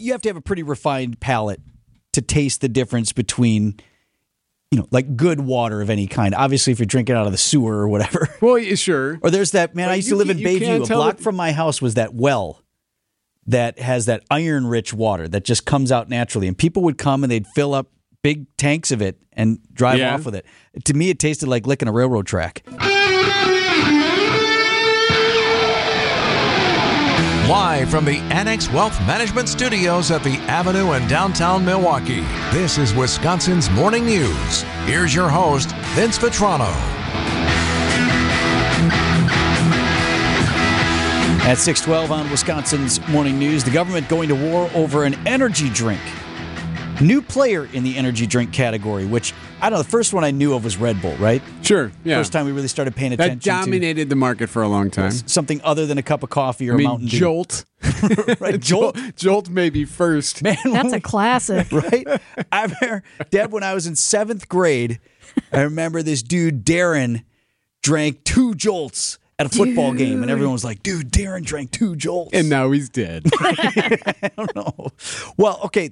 you have to have a pretty refined palate to taste the difference between you know, like good water of any kind. Obviously, if you're drinking out of the sewer or whatever. Well, yeah, sure. Or there's that man. But I used to live in Bayview. A block it- from my house was that well that has that iron rich water that just comes out naturally, and people would come and they'd fill up big tanks of it and drive Yeah. off with it. To me, it tasted like licking a railroad track. Live from the Annex Wealth Management Studios at the Avenue in downtown Milwaukee, this is Wisconsin's Morning News. Here's your host, Vince Vitrano. At 612 on Wisconsin's Morning News, the government going to war over an energy drink. New player in the energy drink category, which I don't know, the first one I knew of was Red Bull, right? Sure. Yeah. First time we really started paying attention. that attention dominated the market for a long time. something other than a cup of coffee or I mean, a Mountain Dew. Jolt. right? Jolt. Jolt, Jolt maybe first. man, That's a classic. right? I remember, Deb, when I was in seventh grade, I remember this dude, Darren, drank two jolts at a football game, and everyone was like, dude, Darren drank two jolts. And now he's dead. I don't know. Well, okay.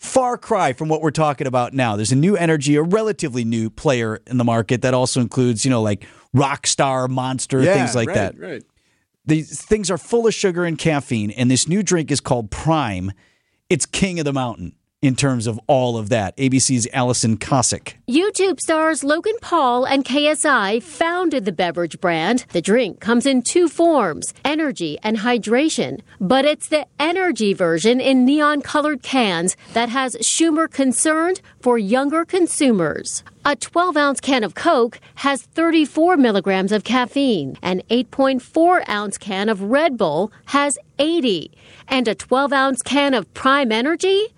Far cry from what we're talking about now. There's a new energy, a relatively new player in the market that also includes, you know, like Rockstar, Monster, Yeah, things like right, that. Right. These things are full of sugar and caffeine, and this new drink is called Prime. It's king of the mountain in terms of all of that. ABC's Alison Kosik. YouTube stars Logan Paul and KSI founded the beverage brand. The drink comes in two forms energy and hydration, but it's the energy version in neon colored cans that has Schumer concerned for younger consumers. A 12 ounce can of Coke has 34 milligrams of caffeine. An 8.4 ounce can of Red Bull has 80. And a 12 ounce can of Prime Energy,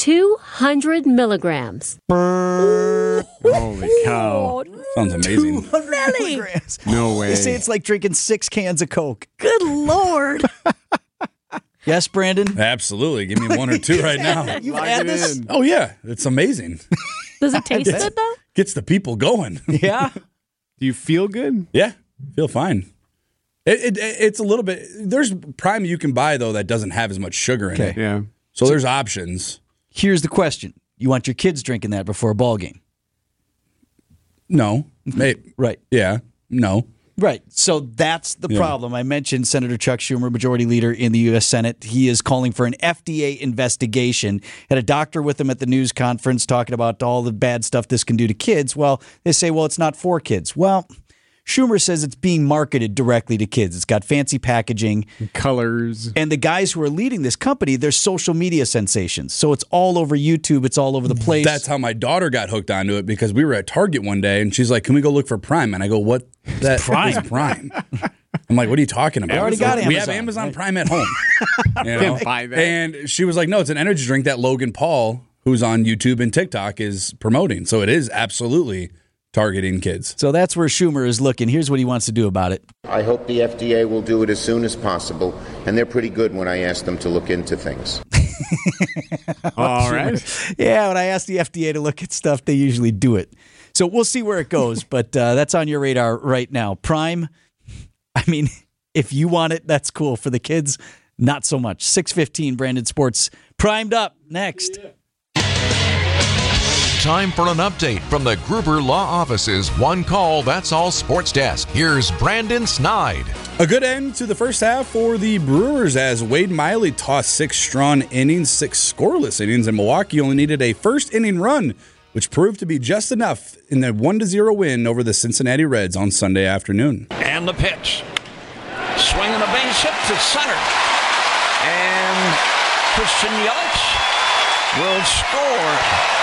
200 milligrams. Holy cow. Sounds amazing. 200 Really? No way. They say it's like drinking six cans of Coke. Good lord. Yes, Brandon? Absolutely. Give me one or two right now. You've had this? in. Oh yeah, it's amazing. Does it taste good though? Gets the people going. Yeah. Do you feel good? yeah, feel fine. It, it, it's a little bit. There's prime you can buy though that doesn't have as much sugar in Okay. it. Yeah. So there's options. Here's the question You want your kids drinking that before a ball game? No, mm-hmm. May- Right. yeah, no. Right. So that's the Yeah. problem. I mentioned Senator Chuck Schumer, majority leader in the U.S. Senate. He is calling for an FDA investigation. Had a doctor with him at the news conference talking about all the bad stuff this can do to kids. Well, they say, well, it's not for kids. Well, Schumer says it's being marketed directly to kids. It's got fancy packaging. Colors. And the guys who are leading this company, they're social media sensations. So it's all over YouTube, it's all over the place. That's how my daughter got hooked onto it because we were at Target one day and she's like, "Can we go look for Prime?" And I go, "What? That Prime? is Prime." I'm like, "What are you talking about?" already got We have Amazon, Amazon right? Prime at home. You know? Can't buy that. And she was like, "No, it's an energy drink that Logan Paul, who's on YouTube and TikTok, is promoting. So it is absolutely targeting kids." so that's where Schumer is looking. Here's what he wants to do about it. I hope the FDA will do it as soon as possible, and they're pretty good when I ask them to look into things. All right. Yeah, when I ask the FDA to look at stuff, they usually do it. So we'll see where it goes, but uh, that's on your radar right now. Prime, I mean, if you want it, that's cool. For the kids, not so much. 615 Brandon Sports primed up next. Time for an update from the Gruber Law Office's One Call That's All Sports Desk. Here's Brandon Sneide. A good end to the first half for the Brewers as Wade Miley tossed six strong innings, six scoreless innings, and Milwaukee only needed a first inning run, which proved to be just enough in the 1 0 win over the Cincinnati Reds on Sunday afternoon. And the pitch. Swinging and a base hit to center. And Christian Yelich will score.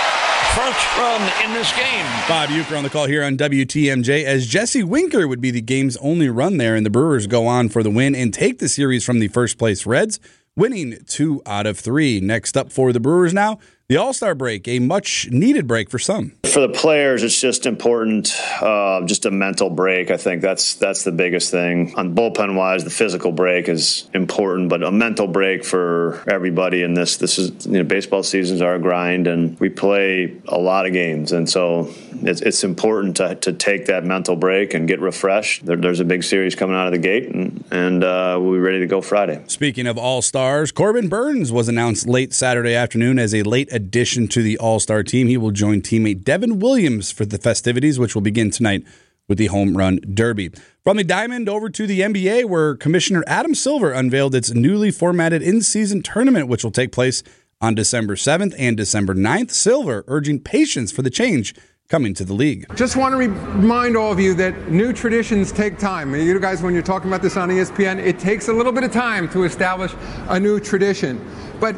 First run in this game. Bob Uecker on the call here on WTMJ as Jesse Winker would be the game's only run there, and the Brewers go on for the win and take the series from the first place Reds, winning two out of three. Next up for the Brewers now, the All Star break, a much needed break for some. For the players, it's just important, uh, just a mental break. I think that's that's the biggest thing. On bullpen wise, the physical break is important, but a mental break for everybody in this. This is you know baseball seasons are a grind, and we play a lot of games, and so it's, it's important to, to take that mental break and get refreshed. There, there's a big series coming out of the gate, and, and uh, we'll be ready to go Friday. Speaking of All Stars, Corbin Burnes was announced late Saturday afternoon as a late addition to the All Star team. He will join teammate Devin Williams for the festivities, which will begin tonight with the Home Run Derby. From the Diamond over to the NBA, where Commissioner Adam Silver unveiled its newly formatted in season tournament, which will take place on December 7th and December 9th. Silver urging patience for the change coming to the league. Just want to remind all of you that new traditions take time. You guys, when you're talking about this on ESPN, it takes a little bit of time to establish a new tradition. But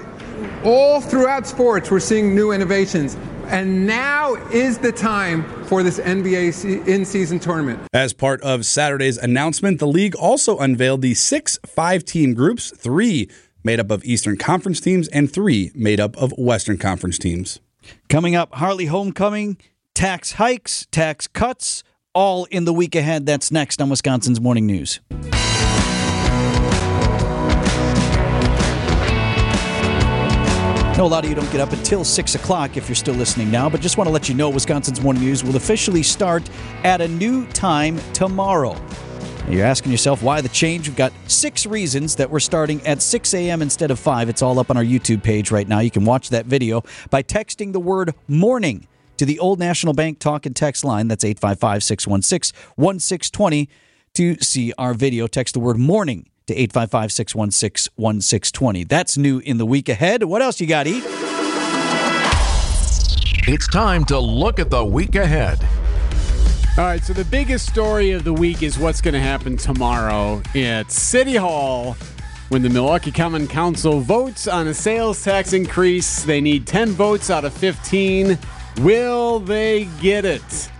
all throughout sports, we're seeing new innovations. And now is the time for this NBA in season tournament. As part of Saturday's announcement, the league also unveiled the six five team groups, three made up of Eastern Conference teams and three made up of Western Conference teams. Coming up, Harley Homecoming, tax hikes, tax cuts, all in the week ahead. That's next on Wisconsin's Morning News. Know a lot of you don't get up until 6 o'clock if you're still listening now, but just want to let you know Wisconsin's Morning News will officially start at a new time tomorrow. You're asking yourself why the change? We've got six reasons that we're starting at 6 a.m. instead of 5. It's all up on our YouTube page right now. You can watch that video by texting the word morning to the Old National Bank talk and text line. That's 855 616 1620 to see our video. Text the word morning to 855 616 1620. That's new in the week ahead. What else you got, E? It's time to look at the week ahead. All right, so the biggest story of the week is what's going to happen tomorrow at City Hall when the Milwaukee Common Council votes on a sales tax increase. They need 10 votes out of 15. Will they get it?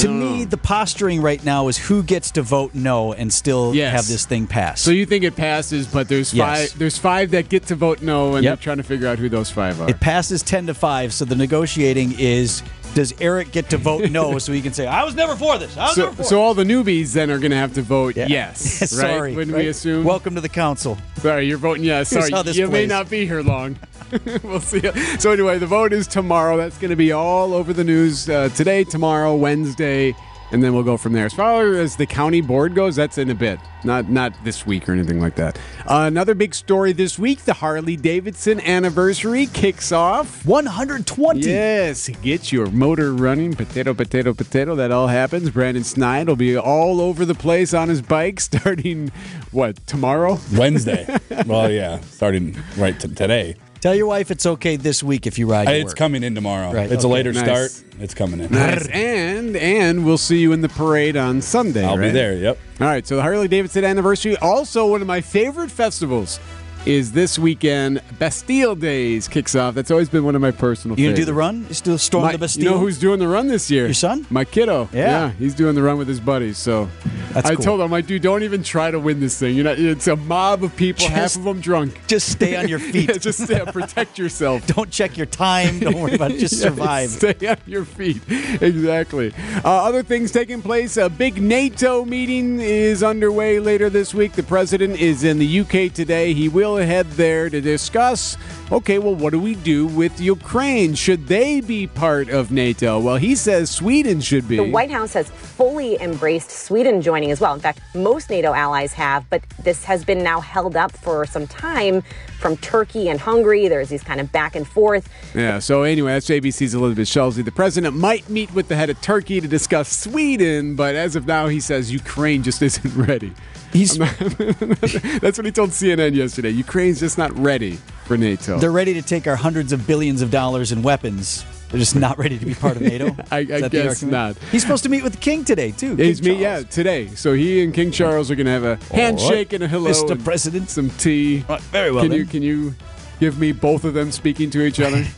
To me, the posturing right now is who gets to vote no and still Yes. have this thing pass. So you think it passes, but there's Yes. five there's five that get to vote no and Yep. they're trying to figure out who those five are. It passes 10 to 5, so the negotiating is does Eric get to vote no so he can say, I was never for this. I was so, never for so all the newbies then are going to have to vote Yeah. yes. right? Sorry. Wouldn't right? we assume? Welcome to the council. Sorry, you're voting yes. Sorry, you may not be here long. we'll see. So anyway, the vote is tomorrow. That's going to be all over the news uh, today, tomorrow, Wednesday, and then we'll go from there. As far as the county board goes, that's in a bit, not not this week or anything like that. Uh, another big story this week: the Harley Davidson anniversary kicks off. 120. Yes, get your motor running. Potato, potato, potato. That all happens. Brandon Sneide will be all over the place on his bike starting, what, tomorrow? Wednesday. well, yeah, starting right t- today. Tell your wife it's okay this week if you ride. It's work. coming in tomorrow. Right, It's a later Nice. start. It's coming in. Nice. and and we'll see you in the parade on Sunday. I'll be there. Yep. All right. So the Harley Davidson anniversary, also one of my favorite festivals, is this weekend. Bastille Days kicks off. That's always been one of my personal. You gonna do the run? You still storm My- the Bastille? You know who's doing the run this year? Your son? My kiddo. Yeah. he's doing the run with his buddies. So That's I cool. told him, I'm like, dude, don't even try to win this thing. You're not. It's a mob of people, half of them drunk. Just stay on your feet. Yeah, just yeah, protect yourself. Don't check your time. Don't worry about it. Just Yeah, survive. Stay on your feet. Exactly. Uh, other things taking place. A big NATO meeting is underway later this week. The president is in the UK today. He will head there to discuss. Okay, well, what do we do with Ukraine? Should they be part of NATO? Well, he says Sweden should be. The White House has fully embraced Sweden joining as well. In fact, most NATO allies have, but this has been now held up for some time from Turkey and Hungary. There's these kind of back and forth. Yeah, so anyway, that's ABC's Elizabeth Schulze. The president might meet with the head of Turkey to discuss Sweden, but as of now, he says Ukraine just isn't ready. He's That's what he told CNN yesterday. Ukraine's just not ready for NATO. they're ready to take our hundreds of billions of dollars in weapons. They're just not ready to be part of NATO. I- Is I that the guess not. He's supposed to meet with the king today too. He's King me, yeah, today. So he and King Charles are going to have a handshake and a hello, Mr. President. some tea. Right, very well Can you can you give me both of them speaking to each other?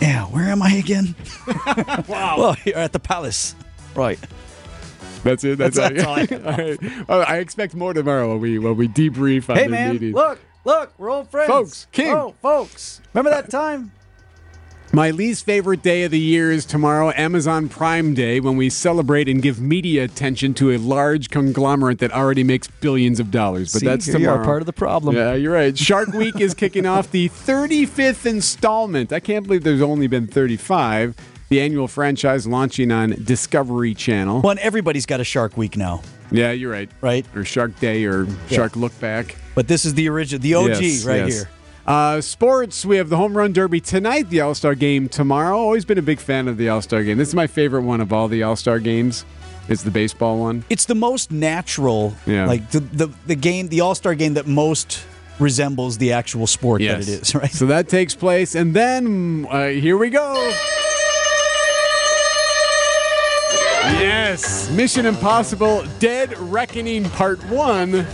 Yeah, where am I again? wow. Well, you're at the palace. Right. That's it. That's, That's- all, that's all I all right. Well, I expect more tomorrow when we when we debrief on Hey the man, meeting. look, look, we're old friends. Folks, King. Oh, folks. Remember that time? My least favorite day of the year is tomorrow, Amazon Prime Day, when we celebrate and give media attention to a large conglomerate that already makes billions of dollars. But See, that's here you are, part of the problem. Yeah, you're right. Shark Week is kicking off the 35th installment. I can't believe there's only been 35. the annual franchise launching on Discovery Channel. Well, and everybody's got a Shark Week now, Yeah, you're right. right? Or Shark Day or Shark Look Back. But this is the original, the OG Yes, right yes. here. Uh, sports, we have the Home Run Derby tonight, the All Star game tomorrow. Always been a big fan of the All Star game. This is my favorite one of all the All Star games. It's the baseball one. It's the most natural, Yeah. like the, the the game, the All Star game that most resembles the actual sport that it is, right? So that takes place, and then uh, here we go. Yes, Mission Impossible: Dead Reckoning Part One.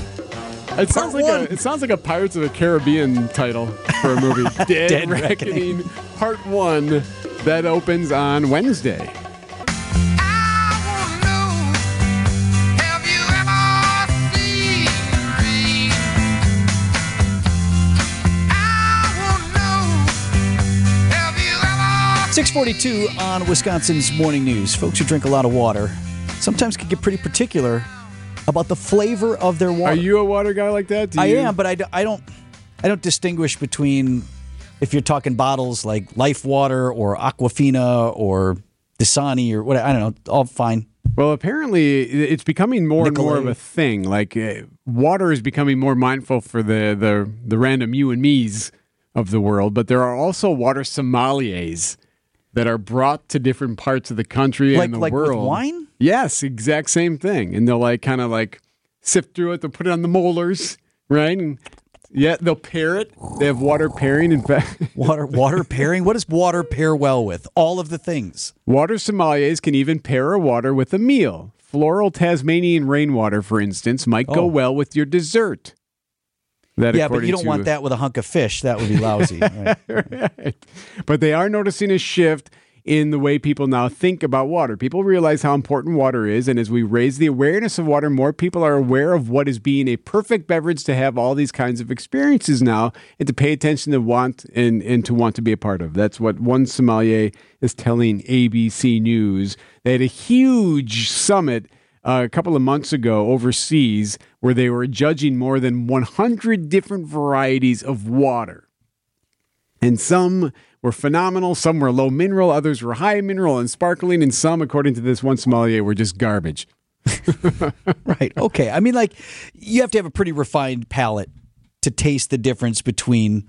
It sounds like one. a it sounds like a Pirates of the Caribbean title for a movie. Dead, Dead Reckoning Part One. That opens on Wednesday. Six forty-two on Wisconsin's morning news. Folks who drink a lot of water sometimes can get pretty particular about the flavor of their water. Are you a water guy like that? Do I you- am, but I, d- I don't I don't distinguish between if you're talking bottles like Life Water or Aquafina or Dasani or what I don't know, all fine. Well, apparently it's becoming more and more of a thing. Like uh, water is becoming more mindful for the, the the random you and me's of the world, but there are also water sommeliers that are brought to different parts of the country Like- and the like with world. wine? Yes, exact same thing. And they'll like kind of like sift through it. They'll put it on the molars, right? And yeah, they'll pair it. They have water pairing. In fact, Water water pairing. What does water pair well with? All of the things. Water sommeliers can even pair a water with a meal. Floral Tasmanian rainwater, for instance, might go Oh. well with your dessert. That yeah, but you don't to- want that with a hunk of fish. That would be lousy. right? Right. But they are noticing a shift in the way people now think about water. People realize how important water is, and as we raise the awareness of water, more people are aware of what is being a perfect beverage to have all these kinds of experiences now, and to pay attention to want and, and to want to be a part of. That's what one sommelier is telling ABC News. They had a huge summit uh, a couple of months ago overseas where they were judging more than 100 different varieties of water. And some were phenomenal, some were low mineral, others were high mineral and sparkling, and some, according to this one sommelier, were just garbage. right. Okay. I mean, like, you have to have a pretty refined palate to taste the difference between,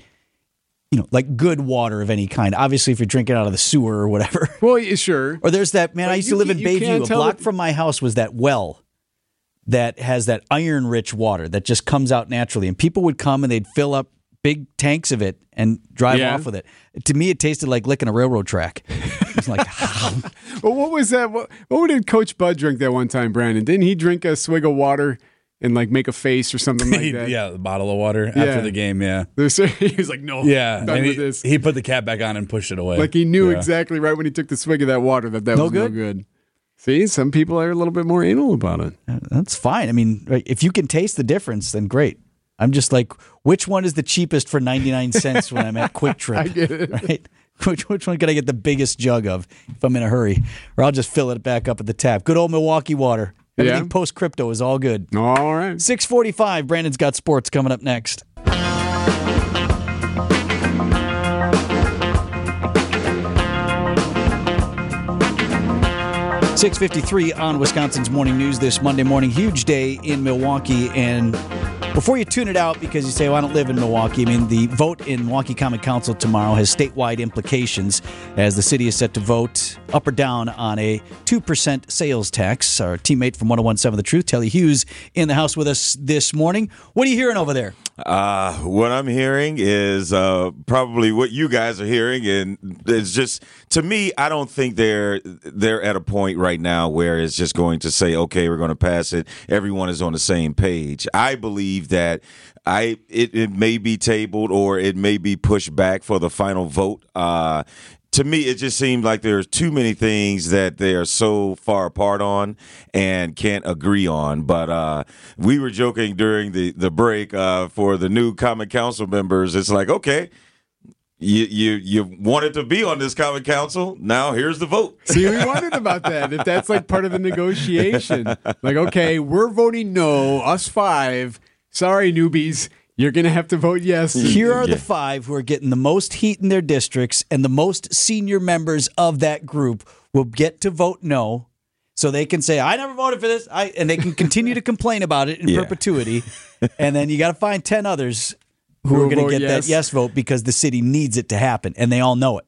you know, like good water of any kind. Obviously, if you're drinking out of the sewer or whatever. Well, yeah, sure. Or there's that man. But I used you to live in Bayview. A block it- from my house was that well that has that iron rich water that just comes out naturally, and people would come and they'd fill up big tanks of it and drive Yeah. off with it. To me, it tasted like licking a railroad track. It's like, Well, what was that? What, what did Coach Bud drink that one time, Brandon? Didn't he drink a swig of water and like make a face or something like that? yeah, the bottle of water Yeah. after the game. Yeah, There's- he was like, no, yeah. Done and with he, this. he put the cap back on and pushed it away. Like he knew Yeah. exactly right when he took the swig of that water that that No was no good? good. See, some people are a little bit more anal about it. that's fine. I mean, if you can taste the difference, then great. I'm just like, which one is the cheapest for 99 cents when I'm at Kwik Trip? I get it. Right? Which, which one can I get the biggest jug of if I'm in a hurry? Or I'll just fill it back up at the tap. Good old Milwaukee water. Everything Yeah. post crypto is all good. All right. 645, Brandon's got sports coming up next. Six fifty three on Wisconsin's morning news this Monday morning. Huge day in Milwaukee, and before you tune it out because you say, "Well, I don't live in Milwaukee," I mean, the vote in Milwaukee Common Council tomorrow has statewide implications as the city is set to vote up or down on a two percent sales tax. Our teammate from 101.7 The Truth, Telly Hughes, in the house with us this morning. What are you hearing over there? Uh, what I'm hearing is uh, probably what you guys are hearing, and it's just to me. I don't think they're they're at a point right now where it's just going to say, "Okay, we're going to pass it." Everyone is on the same page. I believe that I it, it may be tabled or it may be pushed back for the final vote. Uh, to me, it just seemed like there's too many things that they are so far apart on and can't agree on. But uh, we were joking during the the break uh, for the new Common Council members. It's like, okay, you you you wanted to be on this Common Council. Now here's the vote. See, we wondered about that. If that's like part of the negotiation, like, okay, we're voting no, us five. Sorry, newbies, You're going to have to vote yes. Here are Yeah. the five who are getting the most heat in their districts, and the most senior members of that group will get to vote no. So they can say, I never voted for this. I, and they can continue to complain about it in Yeah. perpetuity. And then you got to find 10 others who Who are going to get yes. that yes vote because the city needs it to happen. And they all know it.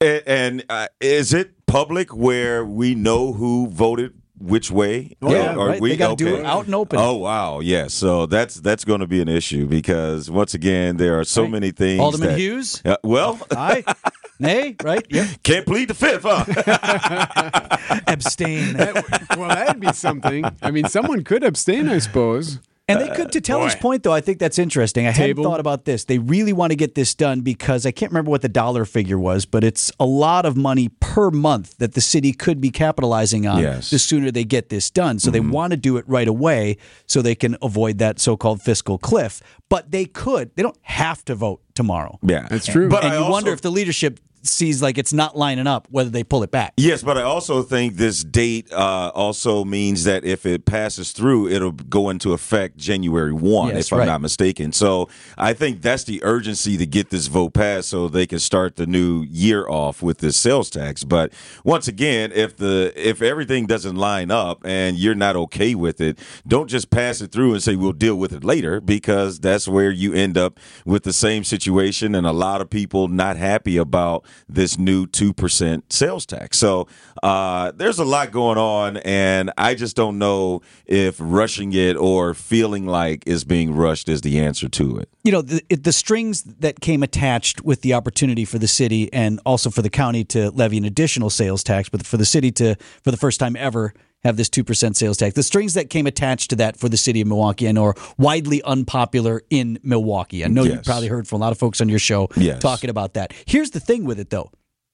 And, and uh, is it public where we know who voted which way? Oh, yeah, Or right. we- They gotta do it out and open. Oh wow, yeah. So that's that's going to be an issue because once again there are so Right. many things. Alderman that- Hughes? Uh, well, I. Nay, right? Yep. can't plead the fifth, huh? Abstain. That, well, that'd be something. I mean, someone could abstain, I suppose. And they could, to Telly's uh, boy. point, though, I think that's interesting. I hadn't thought about this. They really want to get this done because I can't remember what the dollar figure was, but it's a lot of money per month that the city could be capitalizing on Yes. the sooner they get this done. So they mm-hmm. want to do it right away so they can avoid that so called fiscal cliff. But they could, they don't have to vote tomorrow. yeah, That's true. But and I you also, wonder if the leadership sees like it's not lining up, whether they pull it back. Yes, but I also think this date uh, also means that if it passes through, it'll go into effect January 1, Yes, if I'm not mistaken. So I think that's the urgency to get this vote passed so they can start the new year off with this sales tax. But once again, if the if everything doesn't line up and you're not okay with it, don't just pass it through and say we'll deal with it later because that's where you end up with the same situation and a lot of people not happy about this new 2% sales tax. So uh, there's a lot going on, and I just don't know if rushing it or feeling like it's being rushed is the answer to it. you know the, the strings that came attached with the opportunity for the city and also for the county to levy an additional sales tax but for the city to for the first time ever have this 2% sales tax the strings that came attached to that for the city of milwaukee know are widely unpopular in milwaukee i know you've probably heard from a lot of folks on your show Yes. talking about that here's the thing with it though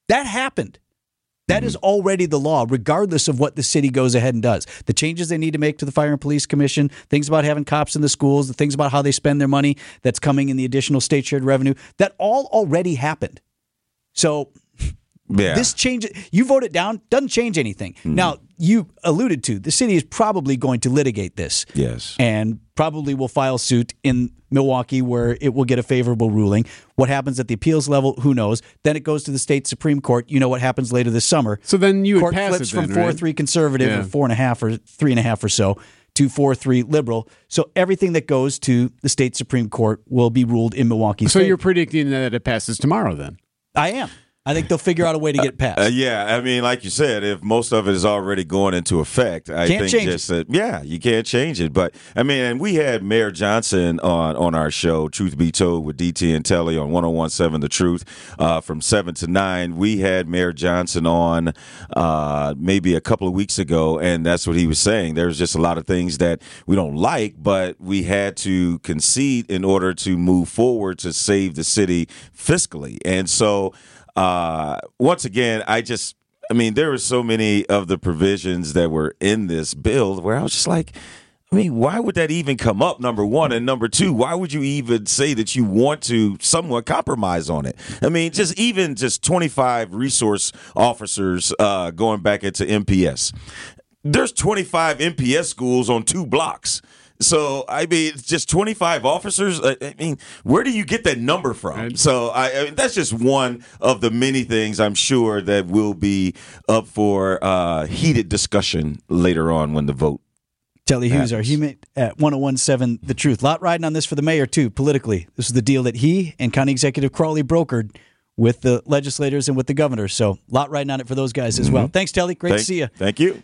that happened that is mm-hmm. already the law, regardless of what the city goes ahead and does. The changes they need to make to the Fire and Police Commission, things about having cops in the schools, the things about how they spend their money that's coming in the additional state shared revenue, that all already happened. So Yeah. this change, you vote it down, doesn't change anything. Mm-hmm. Now, you alluded to the city is probably going to litigate this yes. and probably will file suit in Milwaukee where it will get a favorable ruling. What happens at the appeals level, who knows? Then it goes to the state Supreme Court. You know what happens later this summer. So then you would Court pass flips then, from four right? three conservative Yeah. or four and a half or three and a half or so to four three liberal. So everything that goes to the state Supreme Court will be ruled in Milwaukee. So favor. you're predicting that it passes tomorrow then? I am. I think they'll figure out a way to get it passed. Uh, yeah, I mean, like you said, if most of it is already going into effect, I Can't think change just that, yeah, you can't change it. But I mean, and we had Mayor Johnson on on our show, Truth Be Told, with DT and Telly on 1017 The Truth uh, from 7 to 9. We had Mayor Johnson on uh, maybe a couple of weeks ago, and that's what he was saying. There's just a lot of things that we don't like, but we had to concede in order to move forward to save the city fiscally. And so, uh, once again, I just, I mean, there were so many of the provisions that were in this bill where I was just like, I mean, why would that even come up? Number one, and number two, why would you even say that you want to somewhat compromise on it? I mean, just even just twenty five resource officers uh, going back into MPS. There's twenty five MPS schools on two blocks. So I mean, it's just 25 officers. I I mean, where do you get that number from? So I, I mean, that's just one of the many things I'm sure that will be up for uh, heated discussion later on when the vote. Telly Hughes, our human at 1017 The Truth. Lot riding on this for the mayor, too, politically. This is the deal that he and County Executive Crowley brokered with the legislators and with the governor. So, lot riding on it for those guys as well. Thanks, Telly. Great to see you. Thank you.